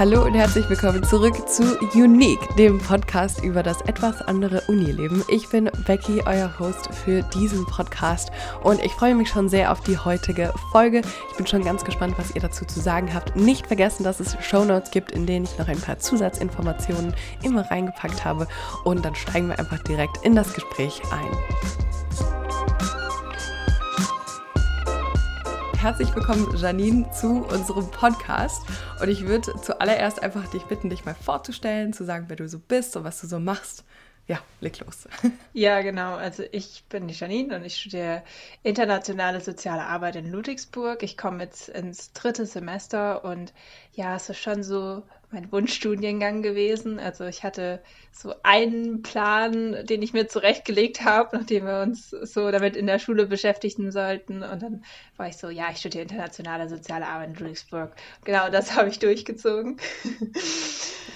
Hallo und herzlich willkommen zurück zu Unique, dem Podcast über das etwas andere Unileben. Ich bin Becky, euer Host für diesen Podcast und ich freue mich schon sehr auf die heutige Folge. Ich bin schon ganz gespannt, was ihr dazu zu sagen habt. Nicht vergessen, dass es Shownotes gibt, in denen ich noch ein paar Zusatzinformationen immer reingepackt habe und dann steigen wir einfach direkt in das Gespräch ein. Herzlich willkommen, Janine, zu unserem Podcast. Und ich würde zuallererst einfach dich bitten, dich mal vorzustellen, zu sagen, wer du so bist und was du so machst. Ja, leg los. Ja, genau. Also ich bin die Janine und ich studiere internationale soziale Arbeit in Ludwigsburg. Ich komme jetzt ins dritte Semester und ja, es ist schon so mein Wunschstudiengang gewesen. Also ich hatte so einen Plan, den ich mir zurechtgelegt habe, nachdem wir uns so damit in der Schule beschäftigen sollten. Und dann war ich so, ja, ich studiere internationale soziale Arbeit in Ludwigsburg. Genau das habe ich durchgezogen.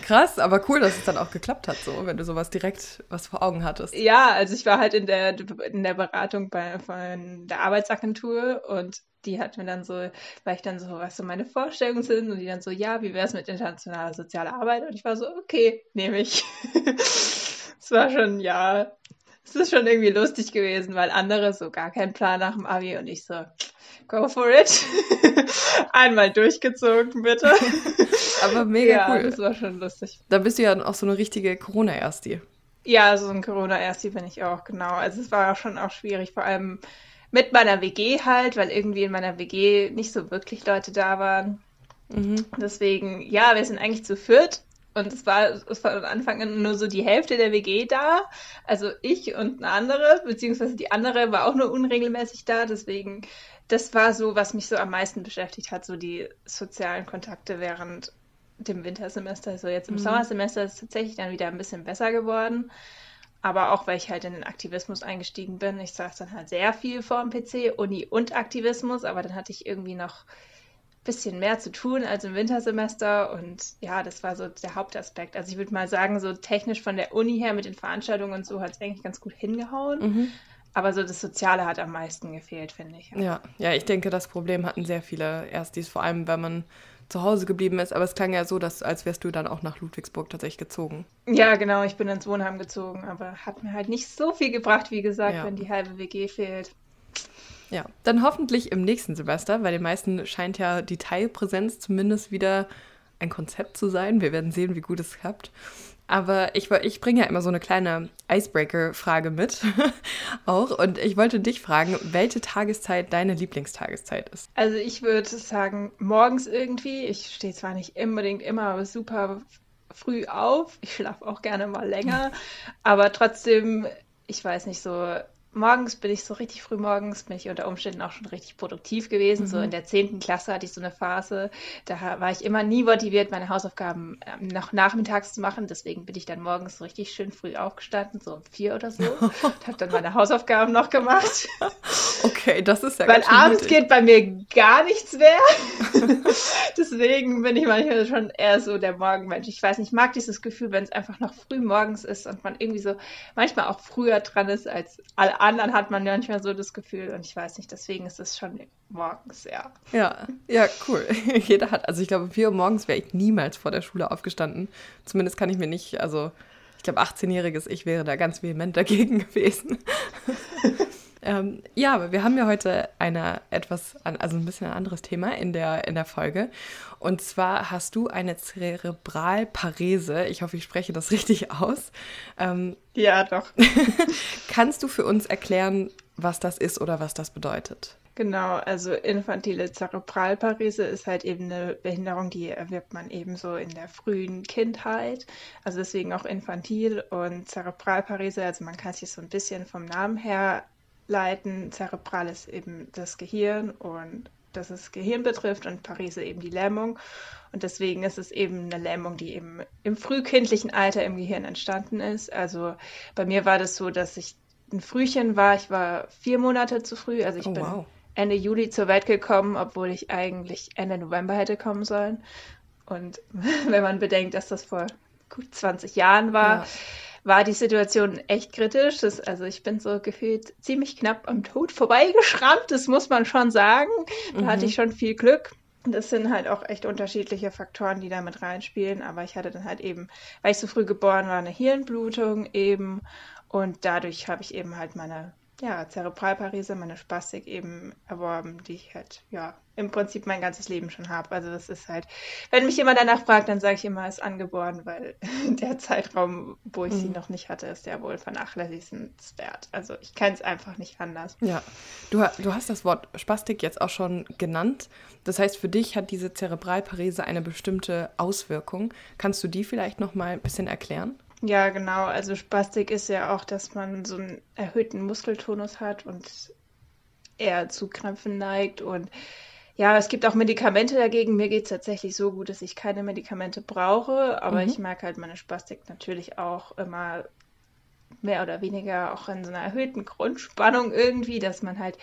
Krass, aber cool, dass es dann auch geklappt hat, so, wenn du sowas direkt was vor Augen hattest. Ja, also ich war halt in der, in der Beratung bei, von der Arbeitsagentur und die hat mir dann so, weil ich dann so, was so meine Vorstellungen sind und die dann so, ja, wie wäre es mit internationaler sozialer Arbeit? Und ich war so, okay, nehme ich. Es war schon, ja, es ist schon irgendwie lustig gewesen, weil andere so gar keinen Plan nach dem Abi und ich so, go for it. Einmal durchgezogen, bitte. Aber mega ja, cool. Das war schon lustig. Da bist du ja auch so eine richtige Corona-Ersti. Ja, so ein Corona-Ersti bin ich auch, genau. Also es war auch schon auch schwierig, vor allem mit meiner WG halt, weil irgendwie in meiner WG nicht so wirklich Leute da waren. Mhm. Deswegen, ja, wir sind eigentlich zu viert. Und es war, es war von Anfang an nur so die Hälfte der WG da. Also ich und eine andere, beziehungsweise die andere war auch nur unregelmäßig da. Deswegen, das war so, was mich so am meisten beschäftigt hat, so die sozialen Kontakte während dem Wintersemester. So jetzt im mhm. Sommersemester ist es tatsächlich dann wieder ein bisschen besser geworden aber auch weil ich halt in den Aktivismus eingestiegen bin. Ich saß dann halt sehr viel vor dem PC, Uni und Aktivismus, aber dann hatte ich irgendwie noch bisschen mehr zu tun als im Wintersemester und ja, das war so der Hauptaspekt. Also ich würde mal sagen, so technisch von der Uni her mit den Veranstaltungen und so hat es eigentlich ganz gut hingehauen. Mhm. Aber so das Soziale hat am meisten gefehlt, finde ich. Ja, ja, ich denke, das Problem hatten sehr viele Erstis, vor allem wenn man zu Hause geblieben ist. Aber es klang ja so, dass, als wärst du dann auch nach Ludwigsburg tatsächlich gezogen. Ja, genau. Ich bin ins Wohnheim gezogen, aber hat mir halt nicht so viel gebracht, wie gesagt, ja. wenn die halbe WG fehlt. Ja, dann hoffentlich im nächsten Semester, weil den meisten scheint ja die Teilpräsenz zumindest wieder ein Konzept zu sein. Wir werden sehen, wie gut es klappt. Aber ich, ich bringe ja immer so eine kleine Icebreaker-Frage mit auch. Und ich wollte dich fragen, welche Tageszeit deine Lieblingstageszeit ist. Also ich würde sagen, morgens irgendwie. Ich stehe zwar nicht unbedingt immer super früh auf. Ich schlafe auch gerne mal länger. aber trotzdem, ich weiß nicht, so morgens bin ich so richtig früh morgens, bin ich unter Umständen auch schon richtig produktiv gewesen. Mhm. So in der zehnten Klasse hatte ich so eine Phase, da war ich immer nie motiviert, meine Hausaufgaben ähm, noch nachmittags zu machen. Deswegen bin ich dann morgens so richtig schön früh aufgestanden, so um vier oder so. und habe dann meine Hausaufgaben noch gemacht. Okay, das ist ja Weil abends mutig. geht bei mir gar nichts mehr. Deswegen bin ich manchmal schon eher so der Morgenmensch. Ich weiß nicht, ich mag dieses Gefühl, wenn es einfach noch früh morgens ist und man irgendwie so manchmal auch früher dran ist als alle anderen hat man manchmal so das Gefühl und ich weiß nicht, deswegen ist es schon morgens, ja. Ja, ja, cool. Jeder hat, also ich glaube, 4 Uhr morgens wäre ich niemals vor der Schule aufgestanden. Zumindest kann ich mir nicht, also ich glaube, 18-jähriges Ich wäre da ganz vehement dagegen gewesen. Ähm, ja, aber wir haben ja heute eine etwas, also ein bisschen ein anderes Thema in der, in der Folge. Und zwar hast du eine Zerebralparese. Ich hoffe, ich spreche das richtig aus. Ähm, ja, doch. kannst du für uns erklären, was das ist oder was das bedeutet? Genau, also infantile Zerebralparese ist halt eben eine Behinderung, die erwirbt man eben so in der frühen Kindheit. Also deswegen auch infantil und Zerebralparese, also man kann sich so ein bisschen vom Namen her leiten. Zerebral ist eben das Gehirn und dass es Gehirn betrifft und Parese eben die Lähmung. Und deswegen ist es eben eine Lähmung, die eben im frühkindlichen Alter im Gehirn entstanden ist. Also bei mir war das so, dass ich ein Frühchen war. Ich war vier Monate zu früh. Also ich oh, bin wow. Ende Juli zur Welt gekommen, obwohl ich eigentlich Ende November hätte kommen sollen. Und wenn man bedenkt, dass das vor gut 20 Jahren war, ja war die Situation echt kritisch. Das, also ich bin so gefühlt ziemlich knapp am Tod vorbeigeschrammt, das muss man schon sagen. Da mhm. hatte ich schon viel Glück. Das sind halt auch echt unterschiedliche Faktoren, die da mit reinspielen. Aber ich hatte dann halt eben, weil ich so früh geboren war, eine Hirnblutung eben. Und dadurch habe ich eben halt meine ja, Zerebralparese, meine Spastik eben erworben, die ich halt, ja, im Prinzip mein ganzes Leben schon habe. Also das ist halt, wenn mich jemand danach fragt, dann sage ich immer, es ist angeboren, weil der Zeitraum, wo ich mhm. sie noch nicht hatte, ist ja wohl vernachlässigenswert. Also ich kenne es einfach nicht anders. Ja, du, du hast das Wort Spastik jetzt auch schon genannt. Das heißt, für dich hat diese Zerebralparese eine bestimmte Auswirkung. Kannst du die vielleicht noch mal ein bisschen erklären? Ja, genau. Also Spastik ist ja auch, dass man so einen erhöhten Muskeltonus hat und eher zu Krämpfen neigt. Und ja, es gibt auch Medikamente dagegen. Mir geht es tatsächlich so gut, dass ich keine Medikamente brauche, aber mhm. ich merke halt meine Spastik natürlich auch immer mehr oder weniger auch in so einer erhöhten Grundspannung irgendwie, dass man halt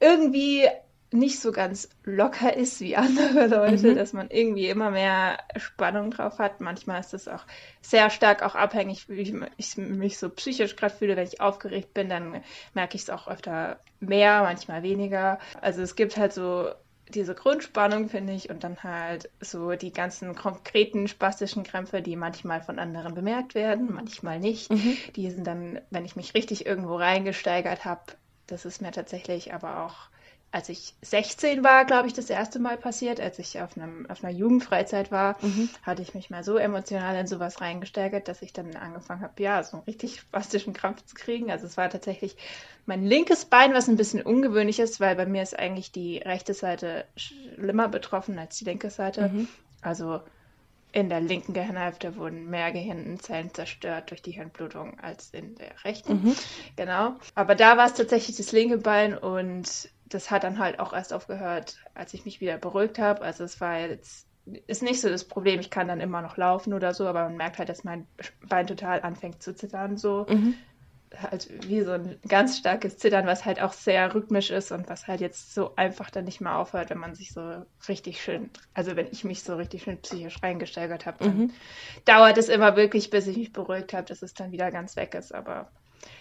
irgendwie nicht so ganz locker ist wie andere Leute, mhm. dass man irgendwie immer mehr Spannung drauf hat. Manchmal ist es auch sehr stark auch abhängig, wie ich mich so psychisch gerade fühle. Wenn ich aufgeregt bin, dann merke ich es auch öfter mehr, manchmal weniger. Also es gibt halt so diese Grundspannung, finde ich, und dann halt so die ganzen konkreten spastischen Krämpfe, die manchmal von anderen bemerkt werden, manchmal nicht. Mhm. Die sind dann, wenn ich mich richtig irgendwo reingesteigert habe, das ist mir tatsächlich aber auch als ich 16 war, glaube ich, das erste Mal passiert. Als ich auf, einem, auf einer Jugendfreizeit war, mhm. hatte ich mich mal so emotional in sowas reingesteigert, dass ich dann angefangen habe, ja, so einen richtig spastischen Krampf zu kriegen. Also es war tatsächlich mein linkes Bein, was ein bisschen ungewöhnlich ist, weil bei mir ist eigentlich die rechte Seite schlimmer betroffen als die linke Seite. Mhm. Also in der linken Gehirnhälfte wurden mehr Gehirnzellen zerstört durch die Hirnblutung als in der rechten. Mhm. Genau. Aber da war es tatsächlich das linke Bein und das hat dann halt auch erst aufgehört, als ich mich wieder beruhigt habe. Also es war jetzt ist nicht so das Problem, ich kann dann immer noch laufen oder so, aber man merkt halt, dass mein Bein total anfängt zu zittern, so mhm. halt wie so ein ganz starkes Zittern, was halt auch sehr rhythmisch ist und was halt jetzt so einfach dann nicht mehr aufhört, wenn man sich so richtig schön, also wenn ich mich so richtig schön psychisch reingesteigert habe, dann mhm. dauert es immer wirklich, bis ich mich beruhigt habe, dass es dann wieder ganz weg ist, aber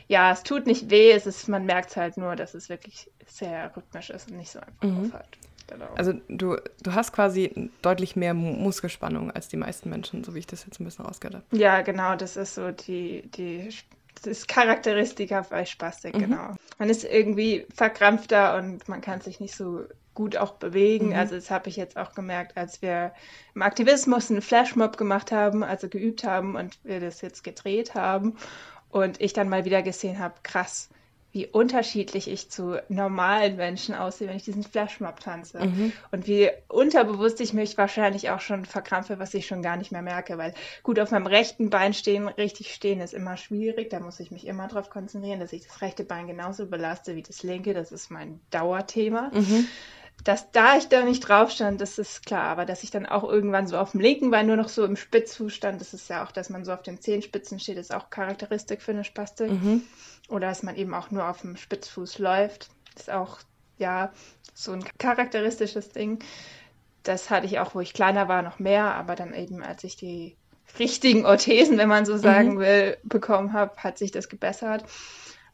ja, es tut nicht weh, es ist, man merkt es halt nur, dass es wirklich sehr rhythmisch ist und nicht so einfach mhm. aufhört. Genau. Also du, du hast quasi deutlich mehr Muskelspannung als die meisten Menschen, so wie ich das jetzt ein bisschen rausgehört habe. Ja, genau, das ist so die, die das ist Charakteristika bei Spastik, mhm. genau. Man ist irgendwie verkrampfter und man kann sich nicht so gut auch bewegen. Mhm. Also das habe ich jetzt auch gemerkt, als wir im Aktivismus einen Flashmob gemacht haben, also geübt haben und wir das jetzt gedreht haben. Und ich dann mal wieder gesehen habe, krass, wie unterschiedlich ich zu normalen Menschen aussehe, wenn ich diesen Flashmob tanze. Mhm. Und wie unterbewusst ich mich wahrscheinlich auch schon verkrampfe, was ich schon gar nicht mehr merke. Weil gut, auf meinem rechten Bein stehen, richtig stehen ist immer schwierig. Da muss ich mich immer darauf konzentrieren, dass ich das rechte Bein genauso belaste wie das linke. Das ist mein Dauerthema. Mhm dass da ich da nicht drauf stand, das ist klar, aber dass ich dann auch irgendwann so auf dem linken Bein nur noch so im Spitzfuß stand, das ist ja auch, dass man so auf den Zehenspitzen steht, ist auch Charakteristik für eine Spastik. Mhm. Oder dass man eben auch nur auf dem Spitzfuß läuft, ist auch, ja, so ein charakteristisches Ding. Das hatte ich auch, wo ich kleiner war, noch mehr, aber dann eben, als ich die richtigen Orthesen, wenn man so sagen mhm. will, bekommen habe, hat sich das gebessert.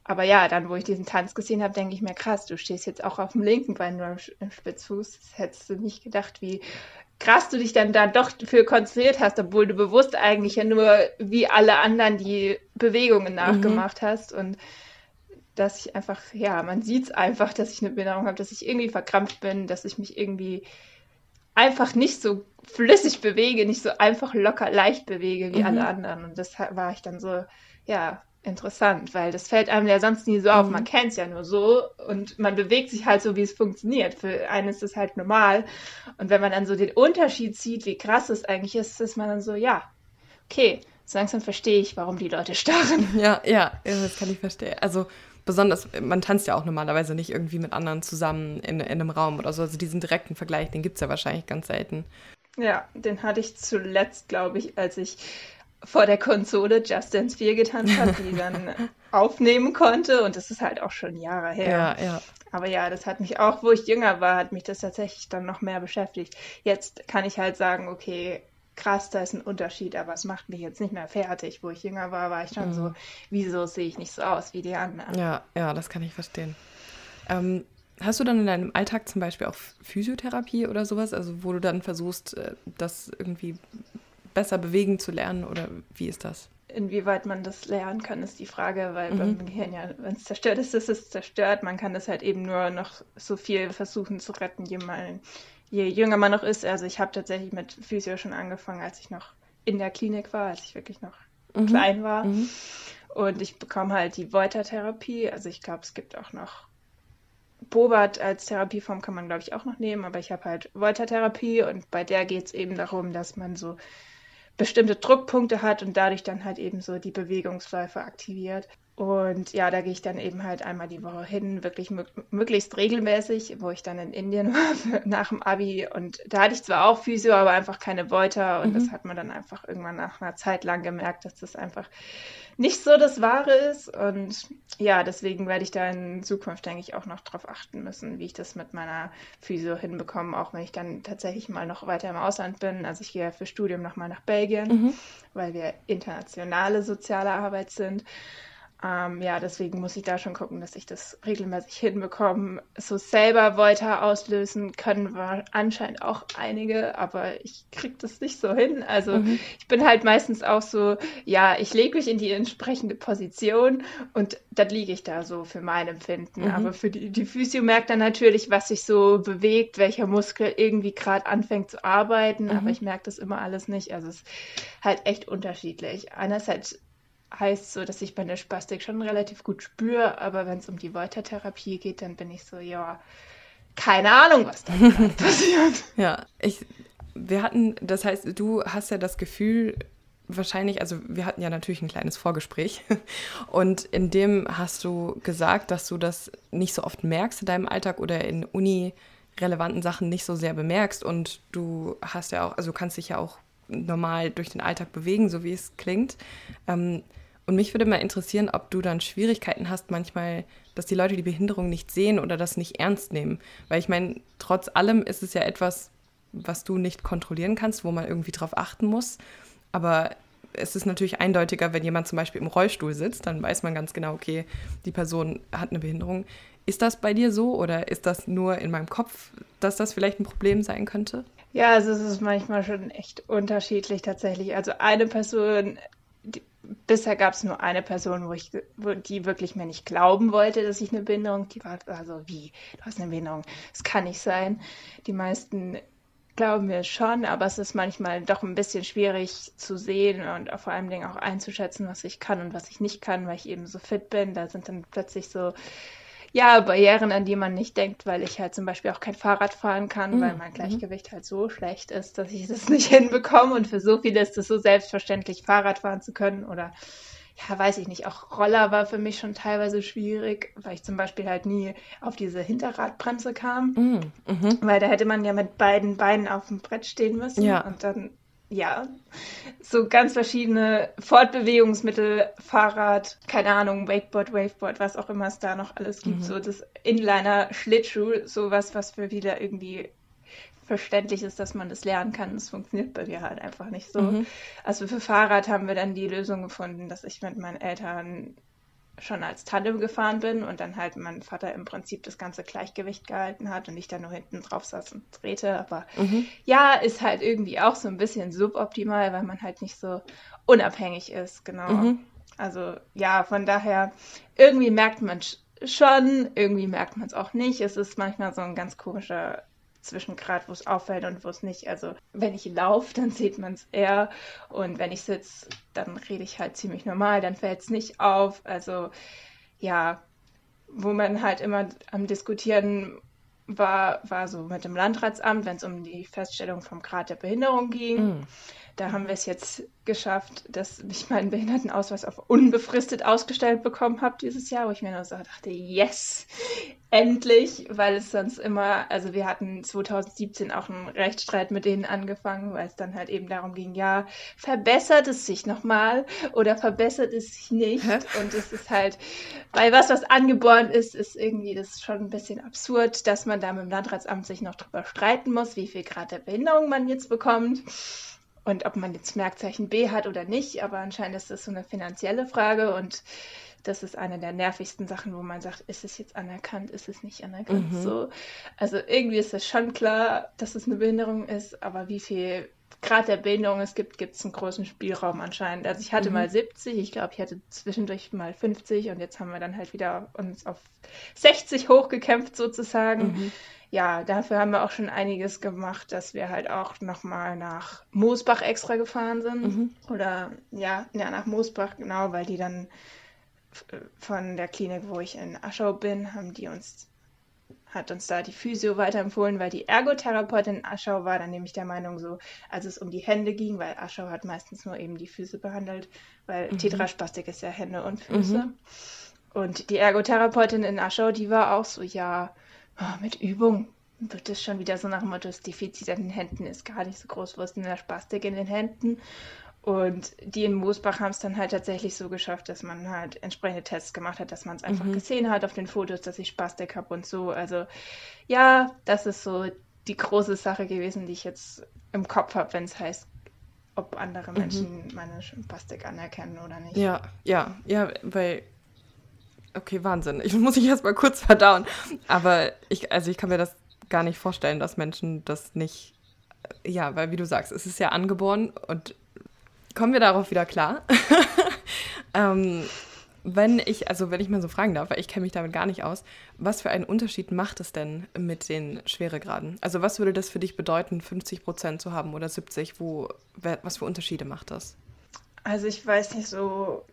Aber ja, dann, wo ich diesen Tanz gesehen habe, denke ich mir, krass, du stehst jetzt auch auf dem linken Bein nur im Spitzfuß. Das hättest du nicht gedacht, wie krass du dich dann da doch für konzentriert hast, obwohl du bewusst eigentlich ja nur wie alle anderen die Bewegungen nachgemacht mhm. hast. Und dass ich einfach, ja, man sieht es einfach, dass ich eine Behinderung habe, dass ich irgendwie verkrampft bin, dass ich mich irgendwie einfach nicht so flüssig bewege, nicht so einfach locker leicht bewege wie mhm. alle anderen. Und das war ich dann so, ja, interessant, weil das fällt einem ja sonst nie so auf. Mhm. Man kennt es ja nur so und man bewegt sich halt so, wie es funktioniert. Für einen ist es halt normal. Und wenn man dann so den Unterschied sieht, wie krass es eigentlich ist, ist man dann so, ja, okay, so langsam verstehe ich, warum die Leute starren. Ja, ja, das kann ich verstehen. Also besonders, man tanzt ja auch normalerweise nicht irgendwie mit anderen zusammen in, in einem Raum oder so. Also diesen direkten Vergleich, den gibt es ja wahrscheinlich ganz selten. Ja, den hatte ich zuletzt, glaube ich, als ich vor der Konsole Just Dance 4 getanzt habe, die dann aufnehmen konnte. Und das ist halt auch schon Jahre her. Ja, ja. Aber ja, das hat mich auch, wo ich jünger war, hat mich das tatsächlich dann noch mehr beschäftigt. Jetzt kann ich halt sagen, okay, krass, da ist ein Unterschied, aber es macht mich jetzt nicht mehr fertig. Wo ich jünger war, war ich schon mhm. so, wieso sehe ich nicht so aus wie die anderen? Ja, ja, das kann ich verstehen. Ähm, Hast du dann in deinem Alltag zum Beispiel auch Physiotherapie oder sowas, also wo du dann versuchst, äh, das irgendwie besser bewegen zu lernen oder wie ist das? Inwieweit man das lernen kann, ist die Frage, weil mhm. beim Gehirn ja, wenn es zerstört ist, ist es zerstört. Man kann das halt eben nur noch so viel versuchen zu retten, je, mal, je jünger man noch ist. Also ich habe tatsächlich mit Physio schon angefangen, als ich noch in der Klinik war, als ich wirklich noch mhm. klein war. Mhm. Und ich bekomme halt die Volta-Therapie. Also ich glaube, es gibt auch noch Bobat als Therapieform kann man, glaube ich, auch noch nehmen, aber ich habe halt Volta-Therapie und bei der geht es eben darum, dass man so bestimmte Druckpunkte hat und dadurch dann halt eben so die Bewegungsläufe aktiviert. Und ja, da gehe ich dann eben halt einmal die Woche hin, wirklich möglichst regelmäßig, wo ich dann in Indien war nach dem Abi. Und da hatte ich zwar auch Physio, aber einfach keine Volta. Und mhm. das hat man dann einfach irgendwann nach einer Zeit lang gemerkt, dass das einfach nicht so das Wahre ist. Und ja, deswegen werde ich da in Zukunft, denke ich, auch noch darauf achten müssen, wie ich das mit meiner Physio hinbekomme, auch wenn ich dann tatsächlich mal noch weiter im Ausland bin. Also ich gehe ja für Studium nochmal nach Belgien, mhm. weil wir internationale soziale Arbeit sind. Ähm, ja, deswegen muss ich da schon gucken, dass ich das regelmäßig hinbekomme. So selber Volta auslösen können wir anscheinend auch einige, aber ich kriege das nicht so hin. Also mhm. ich bin halt meistens auch so, ja, ich lege mich in die entsprechende Position und dann liege ich da so für mein Empfinden. Mhm. Aber für die, die Physio merkt dann natürlich, was sich so bewegt, welcher Muskel irgendwie gerade anfängt zu arbeiten, mhm. aber ich merke das immer alles nicht. Also es ist halt echt unterschiedlich. Einerseits heißt so, dass ich bei der Spastik schon relativ gut spüre, aber wenn es um die Volta-Therapie geht, dann bin ich so, ja, keine Ahnung, was da passiert. Ja, ich, wir hatten, das heißt, du hast ja das Gefühl, wahrscheinlich, also wir hatten ja natürlich ein kleines Vorgespräch und in dem hast du gesagt, dass du das nicht so oft merkst in deinem Alltag oder in Uni relevanten Sachen nicht so sehr bemerkst und du hast ja auch, also du kannst dich ja auch normal durch den Alltag bewegen, so wie es klingt. Ähm, und mich würde mal interessieren, ob du dann Schwierigkeiten hast, manchmal, dass die Leute die Behinderung nicht sehen oder das nicht ernst nehmen. Weil ich meine, trotz allem ist es ja etwas, was du nicht kontrollieren kannst, wo man irgendwie drauf achten muss. Aber es ist natürlich eindeutiger, wenn jemand zum Beispiel im Rollstuhl sitzt, dann weiß man ganz genau, okay, die Person hat eine Behinderung. Ist das bei dir so oder ist das nur in meinem Kopf, dass das vielleicht ein Problem sein könnte? Ja, also es ist manchmal schon echt unterschiedlich tatsächlich. Also eine Person bisher gab es nur eine Person, wo ich, wo die wirklich mir nicht glauben wollte, dass ich eine Behinderung, die war also wie, du hast eine Behinderung, es kann nicht sein. Die meisten glauben mir schon, aber es ist manchmal doch ein bisschen schwierig zu sehen und vor allem auch einzuschätzen, was ich kann und was ich nicht kann, weil ich eben so fit bin. Da sind dann plötzlich so ja, Barrieren, an die man nicht denkt, weil ich halt zum Beispiel auch kein Fahrrad fahren kann, mhm. weil mein. Gleichgewicht halt so schlecht ist, dass ich das nicht hinbekomme. Und für so viele ist es so selbstverständlich, Fahrrad fahren zu können oder ja, weiß ich nicht, auch Roller war für mich schon teilweise schwierig, weil ich zum Beispiel halt nie auf diese Hinterradbremse kam, mm, mhm. weil da hätte man ja mit beiden Beinen auf dem Brett stehen müssen ja. und dann ja, so ganz verschiedene Fortbewegungsmittel, Fahrrad, keine Ahnung, Wakeboard, Waveboard, was auch immer es da noch alles gibt, mhm. so das Inliner, Schlittschuh, sowas, was für wieder irgendwie verständlich ist, dass man das lernen kann. Das funktioniert bei mir halt einfach nicht so. Mhm. Also für Fahrrad haben wir dann die Lösung gefunden, dass ich mit meinen Eltern schon als Tandem gefahren bin und dann halt mein Vater im Prinzip das ganze Gleichgewicht gehalten hat und ich dann nur hinten drauf saß und drehte. Aber mhm. ja, ist halt irgendwie auch so ein bisschen suboptimal, weil man halt nicht so unabhängig ist, genau. Mhm. Also ja, von daher, irgendwie merkt man schon, irgendwie merkt man es auch nicht. Es ist manchmal so ein ganz komischer Zwischengrad, wo es auffällt und wo es nicht. Also wenn ich laufe, dann sieht man es eher und wenn ich sitze, dann rede ich halt ziemlich normal, dann fällt es nicht auf. Also ja, wo man halt immer am Diskutieren war, war so mit dem Landratsamt, wenn es um die Feststellung vom Grad der Behinderung ging. Mm. Da haben wir es jetzt geschafft, dass ich meinen Behindertenausweis auf unbefristet ausgestellt bekommen habe dieses Jahr, wo ich mir nur so dachte, yes, endlich, weil es sonst immer, also wir hatten 2017 auch einen Rechtsstreit mit denen angefangen, weil es dann halt eben darum ging, ja, verbessert es sich nochmal oder verbessert es sich nicht? Hä? Und es ist halt, weil was, was angeboren ist, ist irgendwie, das ist schon ein bisschen absurd, dass man da mit dem Landratsamt sich noch drüber streiten muss, wie viel Grad der Behinderung man jetzt bekommt. Und ob man jetzt Merkzeichen B hat oder nicht, aber anscheinend ist das so eine finanzielle Frage und das ist eine der nervigsten Sachen, wo man sagt, ist es jetzt anerkannt, ist es nicht anerkannt. Mhm. So. Also irgendwie ist es schon klar, dass es eine Behinderung ist, aber wie viel Grad der Behinderung es gibt, gibt es einen großen Spielraum anscheinend. Also ich hatte mhm. mal 70, ich glaube, ich hatte zwischendurch mal 50 und jetzt haben wir dann halt wieder uns auf 60 hochgekämpft sozusagen. Mhm. Ja, dafür haben wir auch schon einiges gemacht, dass wir halt auch nochmal nach Moosbach extra gefahren sind. Mhm. Oder ja, ja, nach Moosbach, genau, weil die dann von der Klinik, wo ich in Aschau bin, haben die uns, hat uns da die Physio weiterempfohlen, weil die Ergotherapeutin in Aschau war dann nämlich der Meinung so, als es um die Hände ging, weil Aschau hat meistens nur eben die Füße behandelt, weil mhm. Tetraspastik ist ja Hände und Füße. Mhm. Und die Ergotherapeutin in Aschau, die war auch so, ja, oh, mit Übung wird es schon wieder so nach dem Motto, das Defizit an den Händen ist gar nicht so groß, wo ist denn der Spastik in den Händen? Und die in Moosbach haben es dann halt tatsächlich so geschafft, dass man halt entsprechende Tests gemacht hat, dass man es einfach mhm. gesehen hat auf den Fotos, dass ich Spastik habe und so. Also ja, das ist so die große Sache gewesen, die ich jetzt im Kopf habe, wenn es heißt, ob andere mhm. Menschen mhm. meine Spastik anerkennen oder nicht. Ja, ja, ja, weil okay, Wahnsinn. Ich muss mich erst mal kurz verdauen. Aber ich, also ich kann mir das gar nicht vorstellen, dass Menschen das nicht, ja, weil wie du sagst, es ist ja angeboren und kommen wir darauf wieder klar. ähm, wenn ich, also wenn ich mal so fragen darf, weil ich kenne mich damit gar nicht aus, was für einen Unterschied macht es denn mit den Schweregraden? Also was würde das für dich bedeuten, 50 Prozent zu haben oder 70? Wo, was für Unterschiede macht das? Also ich weiß nicht so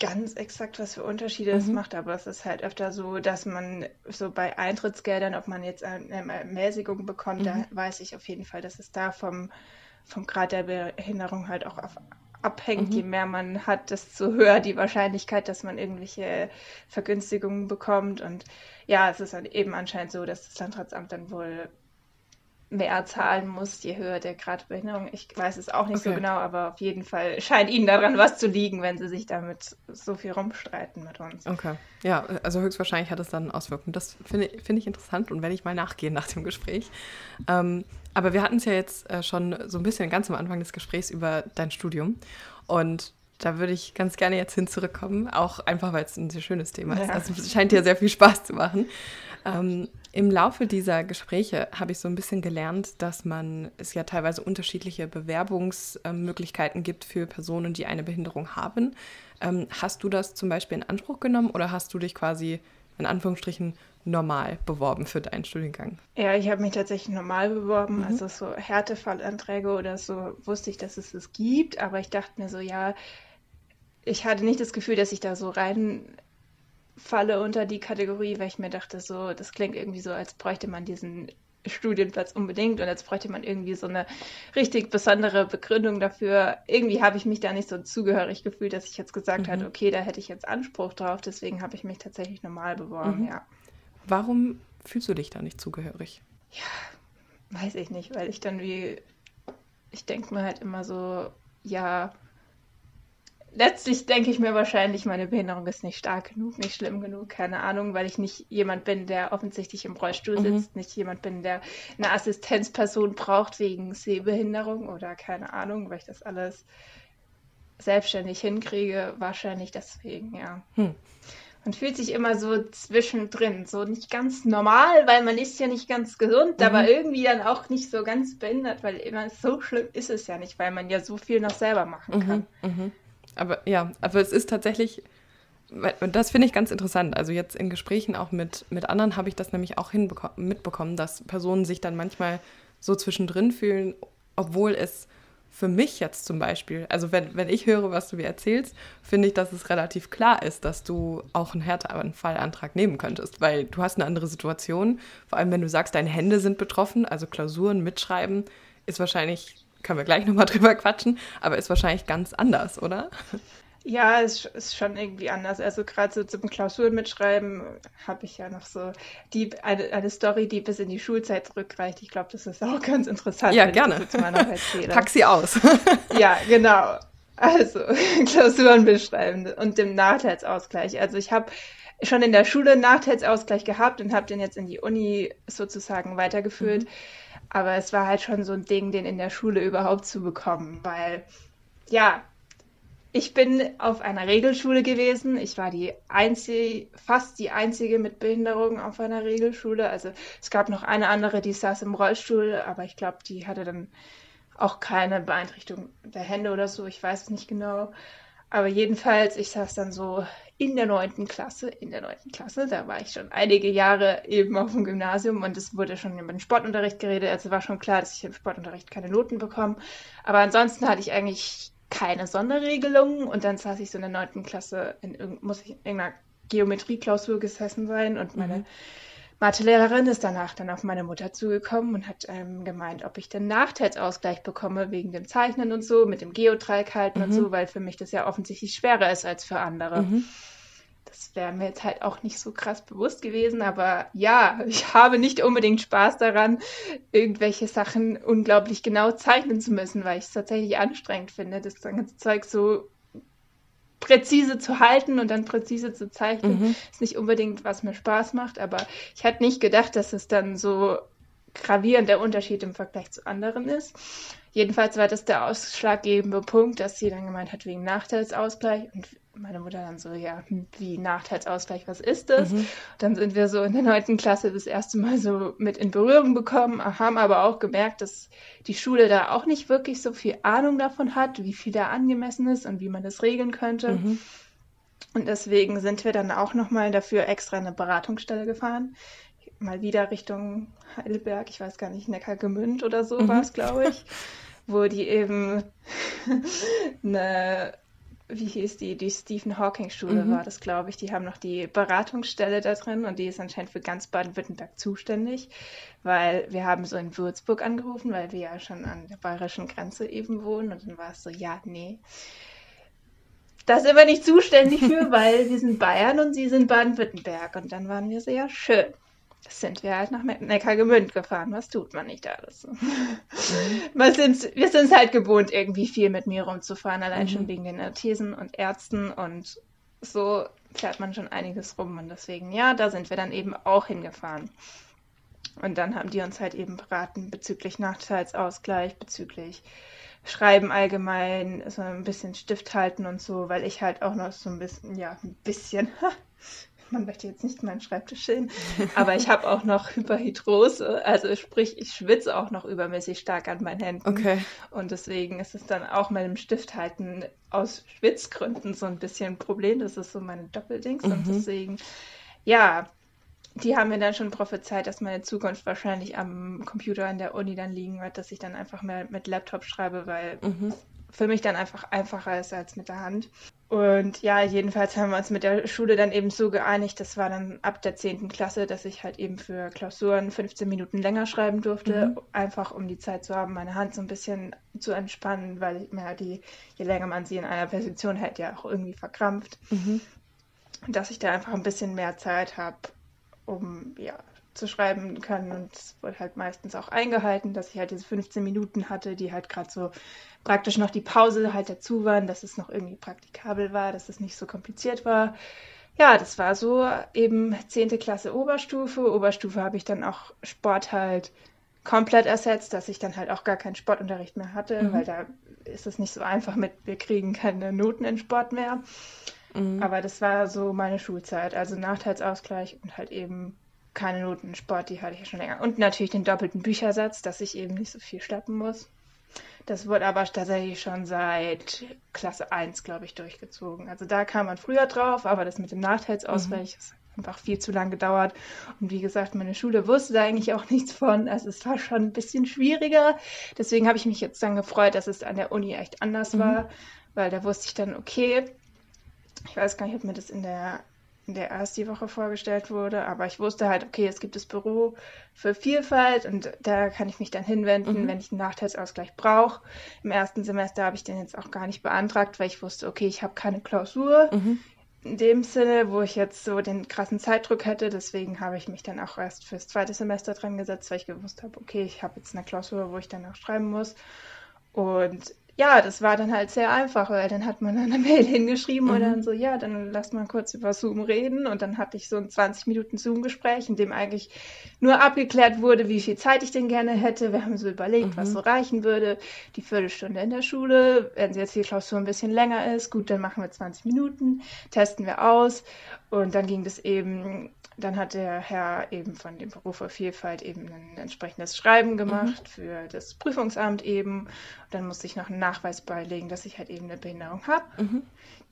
ganz exakt, was für Unterschiede es mhm. macht, aber es ist halt öfter so, dass man so bei Eintrittsgeldern, ob man jetzt eine Ermäßigung bekommt, mhm. da weiß ich auf jeden Fall, dass es da vom vom Grad der Behinderung halt auch abhängt. Mhm. Je mehr man hat, desto höher die Wahrscheinlichkeit, dass man irgendwelche Vergünstigungen bekommt. Und ja, es ist dann eben anscheinend so, dass das Landratsamt dann wohl mehr zahlen muss, je höher der Grad der Behinderung. Ich weiß es auch nicht okay. so genau, aber auf jeden Fall scheint ihnen daran was zu liegen, wenn sie sich damit so viel rumstreiten mit uns. Okay. Ja, also höchstwahrscheinlich hat es dann Auswirkungen. Das finde find ich interessant und werde ich mal nachgehen nach dem Gespräch. Ähm, aber wir hatten es ja jetzt äh, schon so ein bisschen ganz am Anfang des Gesprächs über dein Studium. Und da würde ich ganz gerne jetzt hin zurückkommen, auch einfach, weil es ein sehr schönes Thema ist. Ja. Also es scheint dir sehr viel Spaß zu machen. Ähm, Im Laufe dieser Gespräche habe ich so ein bisschen gelernt, dass man es ja teilweise unterschiedliche Bewerbungsmöglichkeiten gibt für Personen, die eine Behinderung haben. Ähm, hast du das zum Beispiel in Anspruch genommen oder hast du dich quasi in Anführungsstrichen normal beworben für deinen Studiengang? Ja, ich habe mich tatsächlich normal beworben. Mhm. Also so Härtefallanträge oder so wusste ich, dass es es gibt, aber ich dachte mir so, ja, ich hatte nicht das Gefühl, dass ich da so rein falle unter die Kategorie, weil ich mir dachte, so, das klingt irgendwie so, als bräuchte man diesen Studienplatz unbedingt und als bräuchte man irgendwie so eine richtig besondere Begründung dafür. Irgendwie habe ich mich da nicht so zugehörig gefühlt, dass ich jetzt gesagt mhm. habe, okay, da hätte ich jetzt Anspruch drauf, deswegen habe ich mich tatsächlich normal beworben, mhm. ja. Warum fühlst du dich da nicht zugehörig? Ja, weiß ich nicht, weil ich dann wie, ich denke mir halt immer so, ja, letztlich denke ich mir wahrscheinlich, meine Behinderung ist nicht stark genug, nicht schlimm genug, keine Ahnung, weil ich nicht jemand bin, der offensichtlich im Rollstuhl mhm. sitzt, nicht jemand bin, der eine Assistenzperson braucht wegen Sehbehinderung oder keine Ahnung, weil ich das alles selbstständig hinkriege, wahrscheinlich deswegen, ja. Hm. Man fühlt sich immer so zwischendrin, so nicht ganz normal, weil man ist ja nicht ganz gesund, mhm. aber irgendwie dann auch nicht so ganz behindert, weil immer so schlimm ist es ja nicht, weil man ja so viel noch selber machen kann. Mhm. Mhm. Aber ja, aber es ist tatsächlich, das finde ich ganz interessant. Also jetzt in Gesprächen auch mit, mit anderen habe ich das nämlich auch mitbekommen, dass Personen sich dann manchmal so zwischendrin fühlen, obwohl es für mich jetzt zum Beispiel, also wenn, wenn ich höre, was du mir erzählst, finde ich, dass es relativ klar ist, dass du auch einen Härtefallantrag nehmen könntest, weil du hast eine andere Situation. Vor allem, wenn du sagst, deine Hände sind betroffen, also Klausuren mitschreiben, ist wahrscheinlich können wir gleich nochmal drüber quatschen, aber ist wahrscheinlich ganz anders, oder? Ja, es ist schon irgendwie anders. Also gerade so zum Klausuren mitschreiben habe ich ja noch so die, eine, eine Story, die bis in die Schulzeit zurückreicht. Ich glaube, das ist auch ganz interessant. Ja, gerne. Pack sie aus. ja, genau. Also Klausuren beschreiben und dem Nachteilsausgleich. Also ich habe schon in der Schule einen Nachteilsausgleich gehabt und habe den jetzt in die Uni sozusagen weitergeführt. Mhm. Aber es war halt schon so ein Ding, den in der Schule überhaupt zu bekommen, weil ja, ich bin auf einer Regelschule gewesen. Ich war die einzige, fast die einzige mit Behinderung auf einer Regelschule. Also es gab noch eine andere, die saß im Rollstuhl, aber ich glaube, die hatte dann auch keine Beeinträchtigung der Hände oder so. Ich weiß es nicht genau. Aber jedenfalls, ich saß dann so in der neunten Klasse, in der neunten Klasse, da war ich schon einige Jahre eben auf dem Gymnasium und es wurde schon über den Sportunterricht geredet, also war schon klar, dass ich im Sportunterricht keine Noten bekomme. Aber ansonsten hatte ich eigentlich keine Sonderregelungen und dann saß ich so in der neunten Klasse, in, muss ich in irgendeiner Geometrieklausur gesessen sein und meine mhm. Mathelehrerin ist danach dann auf meine Mutter zugekommen und hat ähm, gemeint, ob ich den Nachteilsausgleich bekomme wegen dem Zeichnen und so, mit dem Geodreieck halten mhm. und so, weil für mich das ja offensichtlich schwerer ist als für andere. Mhm. Das wäre mir jetzt halt auch nicht so krass bewusst gewesen, aber ja, ich habe nicht unbedingt Spaß daran, irgendwelche Sachen unglaublich genau zeichnen zu müssen, weil ich es tatsächlich anstrengend finde, das ganze Zeug so präzise zu halten und dann präzise zu zeichnen, mhm. ist nicht unbedingt, was mir Spaß macht, aber ich hätte nicht gedacht, dass es dann so gravierend der Unterschied im Vergleich zu anderen ist. Jedenfalls war das der ausschlaggebende Punkt, dass sie dann gemeint hat, wegen Nachteilsausgleich. Und meine Mutter dann so, ja, hm, wie Nachteilsausgleich, was ist das? Mhm. Dann sind wir so in der neunten Klasse das erste Mal so mit in Berührung bekommen, haben aber auch gemerkt, dass die Schule da auch nicht wirklich so viel Ahnung davon hat, wie viel da angemessen ist und wie man das regeln könnte. Mhm. Und deswegen sind wir dann auch nochmal dafür extra eine Beratungsstelle gefahren. Mal wieder Richtung Heidelberg, ich weiß gar nicht, Neckargemünd oder so mhm. war es, glaube ich, wo die eben eine wie hieß die, die Stephen Hawking Schule mhm. war das, glaube ich. Die haben noch die Beratungsstelle da drin und die ist anscheinend für ganz Baden-Württemberg zuständig, weil wir haben so in Würzburg angerufen, weil wir ja schon an der bayerischen Grenze eben wohnen und dann war es so, ja, nee. Da sind wir nicht zuständig für, weil wir sind Bayern und sie sind Baden-Württemberg. Und dann waren wir so, ja, sind wir halt nach Neckargemünd gefahren. Was tut man nicht alles? Mhm. wir sind es halt gewohnt, irgendwie viel mit mir rumzufahren, allein mhm. schon wegen den Arthesen und Ärzten und so fährt man schon einiges rum und deswegen, ja, da sind wir dann eben auch hingefahren. Und dann haben die uns halt eben beraten bezüglich Nachteilsausgleich, bezüglich Schreiben allgemein, so ein bisschen Stift halten und so, weil ich halt auch noch so ein bisschen, ja, ein bisschen, man möchte jetzt nicht meinen Schreibtisch sehen, aber ich habe auch noch Hyperhidrose, also sprich, ich schwitze auch noch übermäßig stark an meinen Händen. Okay. Und deswegen ist es dann auch mit dem Stifthalten aus Schwitzgründen so ein bisschen ein Problem. Das ist so meine Doppeldings mhm. und deswegen, ja, die haben mir dann schon prophezeit, dass meine Zukunft wahrscheinlich am Computer an der Uni dann liegen wird, dass ich dann einfach mehr mit Laptop schreibe, weil mhm. Für mich dann einfach einfacher ist als mit der Hand. Und ja, jedenfalls haben wir uns mit der Schule dann eben so geeinigt, das war dann ab der 10. Klasse, dass ich halt eben für Klausuren 15 Minuten länger schreiben durfte, mhm. einfach um die Zeit zu haben, meine Hand so ein bisschen zu entspannen, weil ich mir die, je länger man sie in einer Position hält, ja auch irgendwie verkrampft. Mhm. Dass ich da einfach ein bisschen mehr Zeit habe, um ja zu schreiben können. Und es wurde halt meistens auch eingehalten, dass ich halt diese 15 Minuten hatte, die halt gerade so praktisch noch die Pause halt dazu waren, dass es noch irgendwie praktikabel war, dass es nicht so kompliziert war. Ja, das war so eben 10. Klasse Oberstufe. Oberstufe habe ich dann auch Sport halt komplett ersetzt, dass ich dann halt auch gar keinen Sportunterricht mehr hatte, mhm. weil da ist es nicht so einfach mit, wir kriegen keine Noten in Sport mehr. Mhm. Aber das war so meine Schulzeit, also Nachteilsausgleich und halt eben keine Noten Sport, die hatte ich ja schon länger. Und natürlich den doppelten Büchersatz, dass ich eben nicht so viel schleppen muss. Das wurde aber tatsächlich schon seit Klasse 1, glaube ich, durchgezogen. Also da kam man früher drauf, aber das mit dem Nachteilsausgleich mhm. ist einfach viel zu lang gedauert. Und wie gesagt, meine Schule wusste da eigentlich auch nichts von. Also es war schon ein bisschen schwieriger. Deswegen habe ich mich jetzt dann gefreut, dass es an der Uni echt anders mhm. war, weil da wusste ich dann, okay, ich weiß gar nicht, ob mir das in der in der erst die Woche vorgestellt wurde, aber ich wusste halt, okay, es gibt das Büro für Vielfalt und da kann ich mich dann hinwenden, mhm. wenn ich einen Nachteilsausgleich brauche. Im ersten Semester habe ich den jetzt auch gar nicht beantragt, weil ich wusste, okay, ich habe keine Klausur. Mhm. In dem Sinne, wo ich jetzt so den krassen Zeitdruck hätte, deswegen habe ich mich dann auch erst fürs zweite Semester dran gesetzt, weil ich gewusst habe, okay, ich habe jetzt eine Klausur, wo ich dann auch schreiben muss. Und ja, das war dann halt sehr einfach, weil dann hat man eine Mail hingeschrieben mhm. und dann so, ja, dann lass mal kurz über Zoom reden. Und dann hatte ich so ein 20 Minuten Zoom-Gespräch, in dem eigentlich nur abgeklärt wurde, wie viel Zeit ich denn gerne hätte. Wir haben so überlegt, mhm. was so reichen würde. Die Viertelstunde in der Schule, wenn jetzt die Klausur ein bisschen länger ist, gut, dann machen wir 20 Minuten, testen wir aus. Und dann ging das eben dann hat der Herr eben von dem Beruf für Vielfalt eben ein entsprechendes Schreiben gemacht mhm. für das Prüfungsamt eben. Und dann musste ich noch einen Nachweis beilegen, dass ich halt eben eine Behinderung habe. Mhm.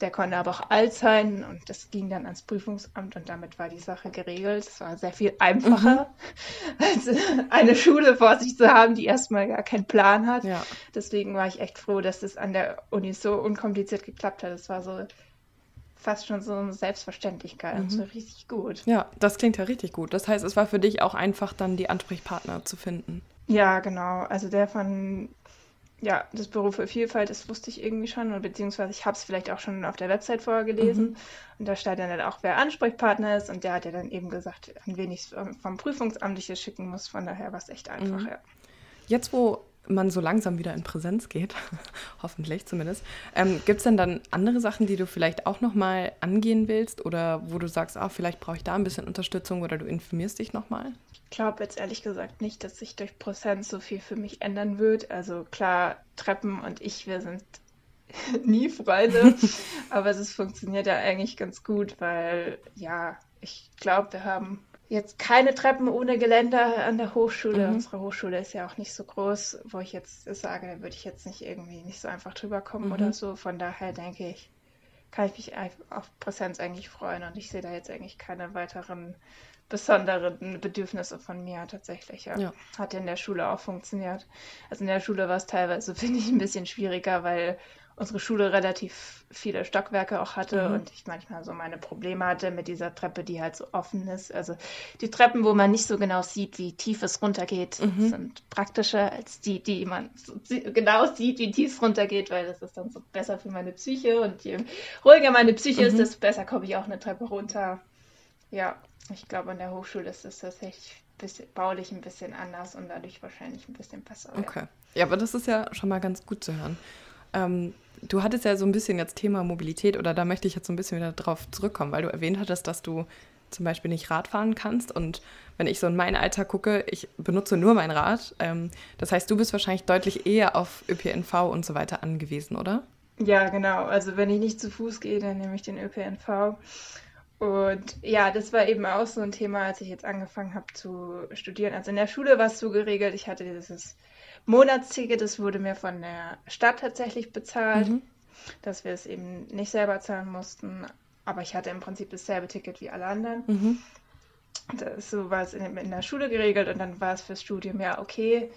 Der konnte aber auch alt sein und das ging dann ans Prüfungsamt und damit war die Sache geregelt. Es war sehr viel einfacher, mhm. als eine Schule vor sich zu haben, die erstmal gar keinen Plan hat. Ja. Deswegen war ich echt froh, dass das an der Uni so unkompliziert geklappt hat. Es war so fast schon so eine Selbstverständlichkeit. Mhm. So richtig gut. Ja, das klingt ja richtig gut. Das heißt, es war für dich auch einfach, dann die Ansprechpartner zu finden. Ja, genau. Also der von, ja, das Büro für Vielfalt, das wusste ich irgendwie schon, beziehungsweise ich habe es vielleicht auch schon auf der Website vorher gelesen. Mhm. Und da stand dann halt auch, wer Ansprechpartner ist. Und der hat ja dann eben gesagt, an wen ich vom Prüfungsamt ich schicken muss. Von daher war es echt einfach, mhm. ja. Jetzt, wo man so langsam wieder in Präsenz geht, hoffentlich zumindest, ähm, gibt es denn dann andere Sachen, die du vielleicht auch nochmal angehen willst oder wo du sagst, ah, vielleicht brauche ich da ein bisschen Unterstützung oder du informierst dich nochmal? Ich glaube jetzt ehrlich gesagt nicht, dass sich durch Präsenz so viel für mich ändern wird. Also klar, Treppen und ich, wir sind nie Freunde, aber es funktioniert ja eigentlich ganz gut, weil ja, ich glaube, wir haben jetzt keine Treppen ohne Geländer an der Hochschule. Mhm. Unsere Hochschule ist ja auch nicht so groß, wo ich jetzt sage, da würde ich jetzt nicht irgendwie nicht so einfach drüber kommen mhm. oder so. Von daher denke ich, kann ich mich auf Präsenz eigentlich freuen und ich sehe da jetzt eigentlich keine weiteren besonderen Bedürfnisse von mir tatsächlich. Ja. ja. Hat in der Schule auch funktioniert. Also in der Schule war es teilweise, finde ich, ein bisschen schwieriger, weil unsere Schule relativ viele Stockwerke auch hatte mhm. und ich manchmal so meine Probleme hatte mit dieser Treppe, die halt so offen ist. Also die Treppen, wo man nicht so genau sieht, wie tief es runtergeht, mhm. sind praktischer als die, die man so genau sieht, wie tief es runtergeht, weil das ist dann so besser für meine Psyche und je ruhiger meine Psyche mhm. ist, desto besser komme ich auch eine Treppe runter. Ja, ich glaube, an der Hochschule ist das tatsächlich bisschen, baulich ein bisschen anders und dadurch wahrscheinlich ein bisschen besser. Okay. Ja. ja, aber das ist ja schon mal ganz gut zu hören. Ähm, du hattest ja so ein bisschen jetzt Thema Mobilität oder da möchte ich jetzt so ein bisschen wieder drauf zurückkommen, weil du erwähnt hattest, dass du zum Beispiel nicht Rad fahren kannst. Und wenn ich so in meinen Alltag gucke, ich benutze nur mein Rad. Ähm, das heißt, du bist wahrscheinlich deutlich eher auf ÖPNV und so weiter angewiesen, oder? Ja, genau. Also wenn ich nicht zu Fuß gehe, dann nehme ich den ÖPNV. Und ja, das war eben auch so ein Thema, als ich jetzt angefangen habe zu studieren. Also in der Schule war es so geregelt, ich hatte dieses Monatsticket, das wurde mir von der Stadt tatsächlich bezahlt, mhm. dass wir es eben nicht selber zahlen mussten. Aber ich hatte im Prinzip dasselbe Ticket wie alle anderen. Mhm. Das, so war es in, in der Schule geregelt und dann war es fürs Studium ja okay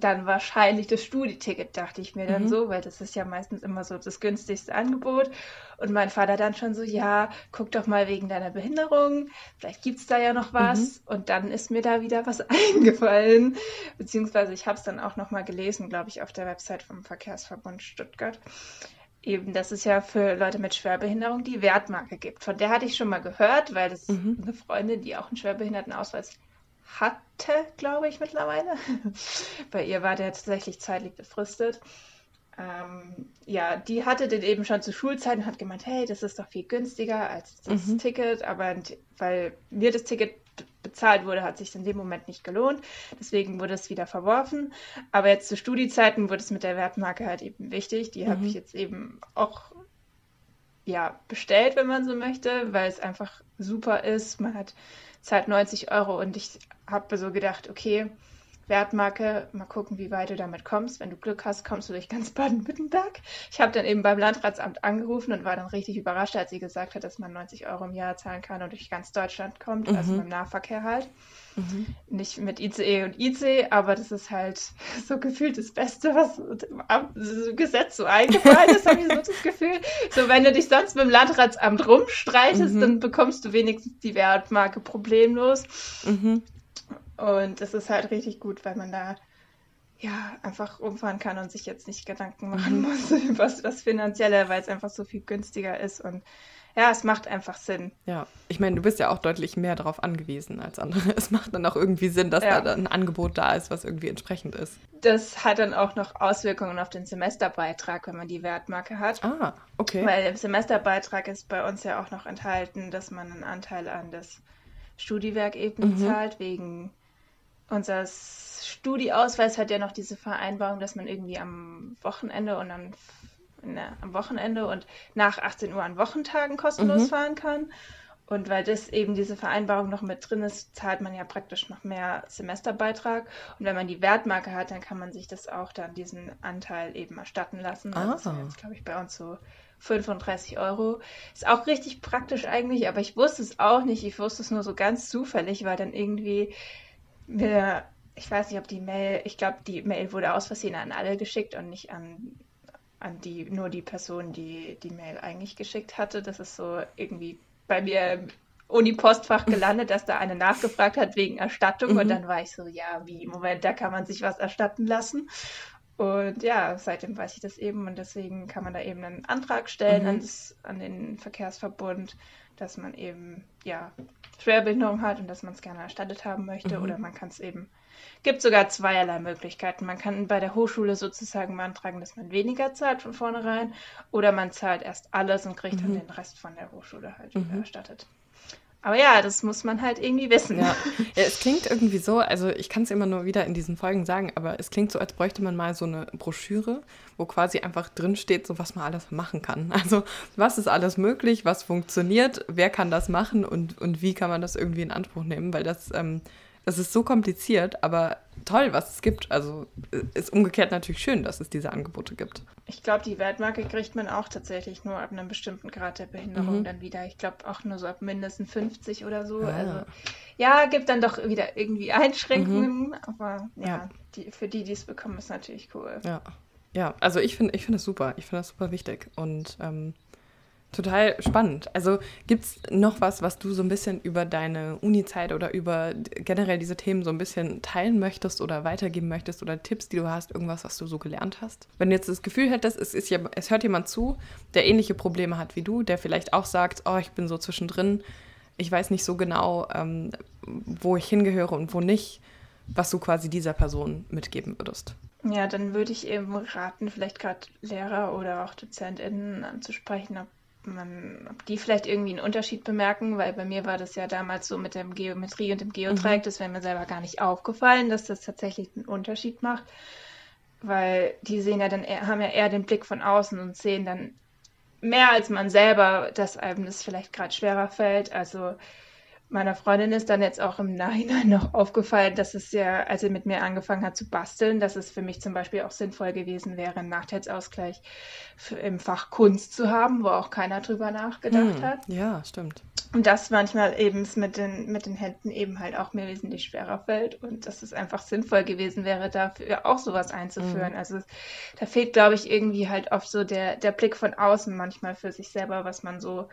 dann wahrscheinlich das Studieticket, dachte ich mir dann mhm. so, weil das ist ja meistens immer so das günstigste Angebot. Und mein Vater dann schon so, ja, guck doch mal wegen deiner Behinderung, vielleicht gibt es da ja noch was. Mhm. Und dann ist mir da wieder was eingefallen. Beziehungsweise ich habe es dann auch nochmal gelesen, glaube ich, auf der Website vom Verkehrsverbund Stuttgart. Eben, dass es ja für Leute mit Schwerbehinderung die Wertmarke gibt. Von der hatte ich schon mal gehört, weil das mhm. eine Freundin, die auch einen Schwerbehindertenausweis hatte, glaube ich, mittlerweile. Bei ihr war der tatsächlich zeitlich befristet. Ähm, ja, die hatte den eben schon zu Schulzeiten und hat gemeint, hey, das ist doch viel günstiger als das mhm. Ticket, aber weil mir das Ticket bezahlt wurde, hat sich in dem Moment nicht gelohnt. Deswegen wurde es wieder verworfen. Aber jetzt zu Studiezeiten wurde es mit der Wertmarke halt eben wichtig. Die mhm. habe ich jetzt eben auch ja, bestellt, wenn man so möchte, weil es einfach super ist. Man hat zahlt 90 Euro. Und ich habe so gedacht, okay, Wertmarke, mal gucken, wie weit du damit kommst. Wenn du Glück hast, kommst du durch ganz Baden-Württemberg. Ich habe dann eben beim Landratsamt angerufen und war dann richtig überrascht, als sie gesagt hat, dass man 90 Euro im Jahr zahlen kann und durch ganz Deutschland kommt, also mhm. also beim Nahverkehr halt. Mhm. Nicht mit ICE und IC, aber das ist halt so gefühlt das Beste, was im Gesetz so eingefallen ist, habe ich so das Gefühl. So, wenn du dich sonst mit dem Landratsamt rumstreitest, mhm. dann bekommst du wenigstens die Wertmarke problemlos. Mhm. Und es ist halt richtig gut, weil man da ja einfach umfahren kann und sich jetzt nicht Gedanken machen mhm. muss über das Finanzielle, weil es einfach so viel günstiger ist. Und ja, es macht einfach Sinn. Ja, ich meine, du bist ja auch deutlich mehr darauf angewiesen als andere. Es macht dann auch irgendwie Sinn, dass ja. da ein Angebot da ist, was irgendwie entsprechend ist. Das hat dann auch noch Auswirkungen auf den Semesterbeitrag, wenn man die Wertmarke hat. Ah, okay. Weil im Semesterbeitrag ist bei uns ja auch noch enthalten, dass man einen Anteil an das Studiwerk eben mhm. zahlt, wegen unseres Studieausweis hat ja noch diese Vereinbarung, dass man irgendwie am Wochenende und dann der, am Wochenende und nach 18 Uhr an Wochentagen kostenlos mhm. fahren kann. Und weil das eben diese Vereinbarung noch mit drin ist, zahlt man ja praktisch noch mehr Semesterbeitrag. Und wenn man die Wertmarke hat, dann kann man sich das auch dann diesen Anteil eben erstatten lassen. Ah. Das ist jetzt, glaube ich, bei uns so 35 Euro. Ist auch richtig praktisch eigentlich, aber ich wusste es auch nicht. Ich wusste es nur so ganz zufällig, weil dann irgendwie mir, ich weiß nicht, ob die Mail, ich glaube, die Mail wurde aus Versehen an alle geschickt und nicht an an die, nur die Person, die die Mail eigentlich geschickt hatte. Das ist so irgendwie bei mir Uni-Postfach gelandet, dass da eine nachgefragt hat wegen Erstattung. Mhm. Und dann war ich so, ja, wie, Moment, da kann man sich was erstatten lassen. Und ja, seitdem weiß ich das eben und deswegen kann man da eben einen Antrag stellen mhm. an, das, an den Verkehrsverbund, dass man eben ja Schwerbehinderung hat und dass man es gerne erstattet haben möchte mhm. oder man kann es eben gibt sogar zweierlei Möglichkeiten. Man kann bei der Hochschule sozusagen beantragen, dass man weniger zahlt von vornherein oder man zahlt erst alles und kriegt mhm. dann den Rest von der Hochschule halt mhm. erstattet. Aber ja, das muss man halt irgendwie wissen. Ja. ja es klingt irgendwie so, also ich kann es immer nur wieder in diesen Folgen sagen, aber es klingt so, als bräuchte man mal so eine Broschüre, wo quasi einfach drin steht, so was man alles machen kann. Also was ist alles möglich, was funktioniert, wer kann das machen und, und wie kann man das irgendwie in Anspruch nehmen, weil das ähm, es ist so kompliziert, aber toll, was es gibt. Also ist umgekehrt natürlich schön, dass es diese Angebote gibt. Ich glaube, die Wertmarke kriegt man auch tatsächlich nur ab einem bestimmten Grad der Behinderung mhm. dann wieder. Ich glaube auch nur so ab mindestens 50 oder so. Ah. Also ja, gibt dann doch wieder irgendwie Einschränkungen, mhm. aber ja, ja. Die, für die, die es bekommen, ist natürlich cool. Ja. Ja, also ich finde ich find das super. Ich finde das super wichtig. Und ähm, Total spannend. Also gibt es noch was, was du so ein bisschen über deine Uni-Zeit oder über generell diese Themen so ein bisschen teilen möchtest oder weitergeben möchtest oder Tipps, die du hast, irgendwas, was du so gelernt hast? Wenn du jetzt das Gefühl hättest, es, ist es hört jemand zu, der ähnliche Probleme hat wie du, der vielleicht auch sagt, oh, ich bin so zwischendrin, ich weiß nicht so genau, ähm, wo ich hingehöre und wo nicht, was du quasi dieser Person mitgeben würdest. Ja, dann würde ich eben raten, vielleicht gerade Lehrer oder auch DozentInnen anzusprechen, ob man, ob die vielleicht irgendwie einen Unterschied bemerken, weil bei mir war das ja damals so mit der Geometrie und dem Geodreieck, mhm. das wäre mir selber gar nicht aufgefallen, dass das tatsächlich einen Unterschied macht, weil die sehen ja dann, eher, haben ja eher den Blick von außen und sehen dann mehr als man selber, dass einem das vielleicht gerade schwerer fällt. Also meiner Freundin ist dann jetzt auch im Nachhinein noch aufgefallen, dass es ja, als sie mit mir angefangen hat zu basteln, dass es für mich zum Beispiel auch sinnvoll gewesen wäre, einen Nachteilsausgleich im Fach Kunst zu haben, wo auch keiner drüber nachgedacht hm, hat. Ja, stimmt. Und das manchmal eben mit den, mit den Händen eben halt auch mir wesentlich schwerer fällt und dass es einfach sinnvoll gewesen wäre, dafür auch sowas einzuführen. Mhm. Also da fehlt, glaube ich, irgendwie halt oft so der, der Blick von außen manchmal für sich selber, was man so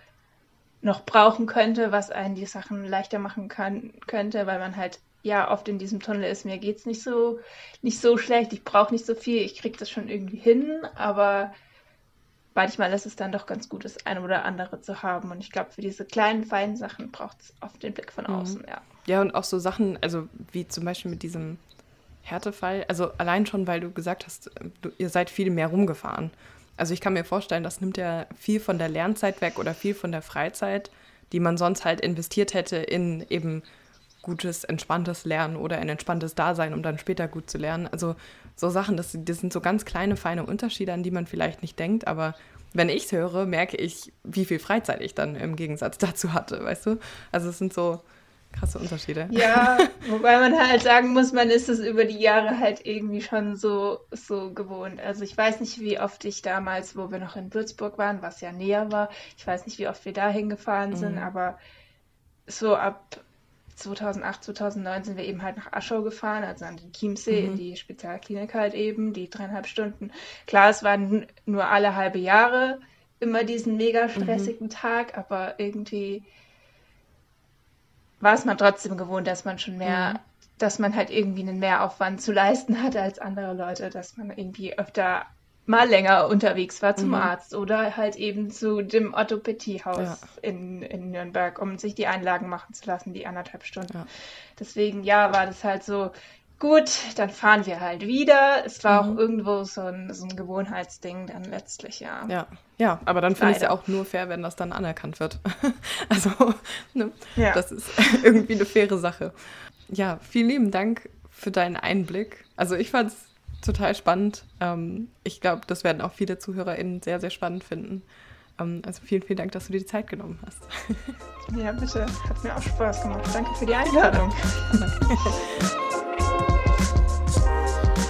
noch brauchen könnte, was einen die Sachen leichter machen kann, könnte, weil man halt ja oft in diesem Tunnel ist, mir geht's nicht so nicht so schlecht, ich brauche nicht so viel, ich kriege das schon irgendwie hin, aber manchmal ist es dann doch ganz gut, das eine oder andere zu haben. Und ich glaube, für diese kleinen, feinen Sachen braucht es oft den Blick von mhm. außen, mhm. ja. Ja, und auch so Sachen, also wie zum Beispiel mit diesem Härtefall, also allein schon, weil du gesagt hast, du, ihr seid viel mehr rumgefahren. Also ich kann mir vorstellen, das nimmt ja viel von der Lernzeit weg oder viel von der Freizeit, die man sonst halt investiert hätte in eben gutes, entspanntes Lernen oder ein entspanntes Dasein, um dann später gut zu lernen. Also so Sachen, das, das sind so ganz kleine, feine Unterschiede, an die man vielleicht nicht denkt, aber wenn ich es höre, merke ich, wie viel Freizeit ich dann im Gegensatz dazu hatte, weißt du? Also es sind so, krasse Unterschiede. Ja, wobei man halt sagen muss, man ist es über die Jahre halt irgendwie schon so, so gewohnt. Also ich weiß nicht, wie oft ich damals, wo wir noch in Würzburg waren, was ja näher war, ich weiß nicht, wie oft wir da hingefahren sind, mhm. aber so ab 2008, 2009 sind wir eben halt nach Aschau gefahren, also an den Chiemsee, mhm. in die Spezialklinik halt eben, die dreieinhalb Stunden. Klar, es waren nur alle halbe Jahre immer diesen mega stressigen mhm. Tag, aber irgendwie war es man trotzdem gewohnt, dass man schon mehr, mhm. dass man halt irgendwie einen Mehraufwand zu leisten hat als andere Leute, dass man irgendwie öfter mal länger unterwegs war zum mhm. Arzt oder halt eben zu dem Orthopädiehaus ja. in, in Nürnberg, um sich die Einlagen machen zu lassen, die anderthalb Stunden. Ja. Deswegen, ja, war das halt so, gut, dann fahren wir halt wieder. Es war mhm. auch irgendwo so ein, so ein Gewohnheitsding dann letztlich, ja. Ja, ja aber dann finde ich es ja auch nur fair, wenn das dann anerkannt wird. also, ne? ja. das ist irgendwie eine faire Sache. Ja, vielen lieben Dank für deinen Einblick. Also ich fand es total spannend. Ähm, ich glaube, das werden auch viele ZuhörerInnen sehr, sehr spannend finden. Ähm, also vielen, vielen Dank, dass du dir die Zeit genommen hast. Ja, bitte. Hat mir auch Spaß gemacht. Danke für die Einladung.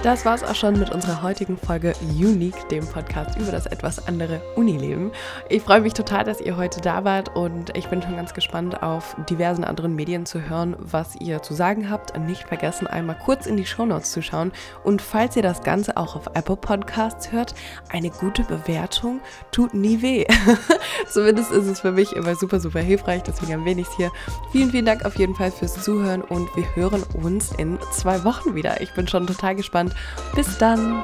Das war es auch schon mit unserer heutigen Folge Unique, dem Podcast über das etwas andere Unileben. Ich freue mich total, dass ihr heute da wart und ich bin schon ganz gespannt auf diversen anderen Medien zu hören, was ihr zu sagen habt. Nicht vergessen, einmal kurz in die Shownotes zu schauen und falls ihr das Ganze auch auf Apple Podcasts hört, eine gute Bewertung tut nie weh. Zumindest ist es für mich immer super, super hilfreich, deswegen ich es hier. Vielen, vielen Dank auf jeden Fall fürs Zuhören und wir hören uns in zwei Wochen wieder. Ich bin schon total gespannt. Bis dann!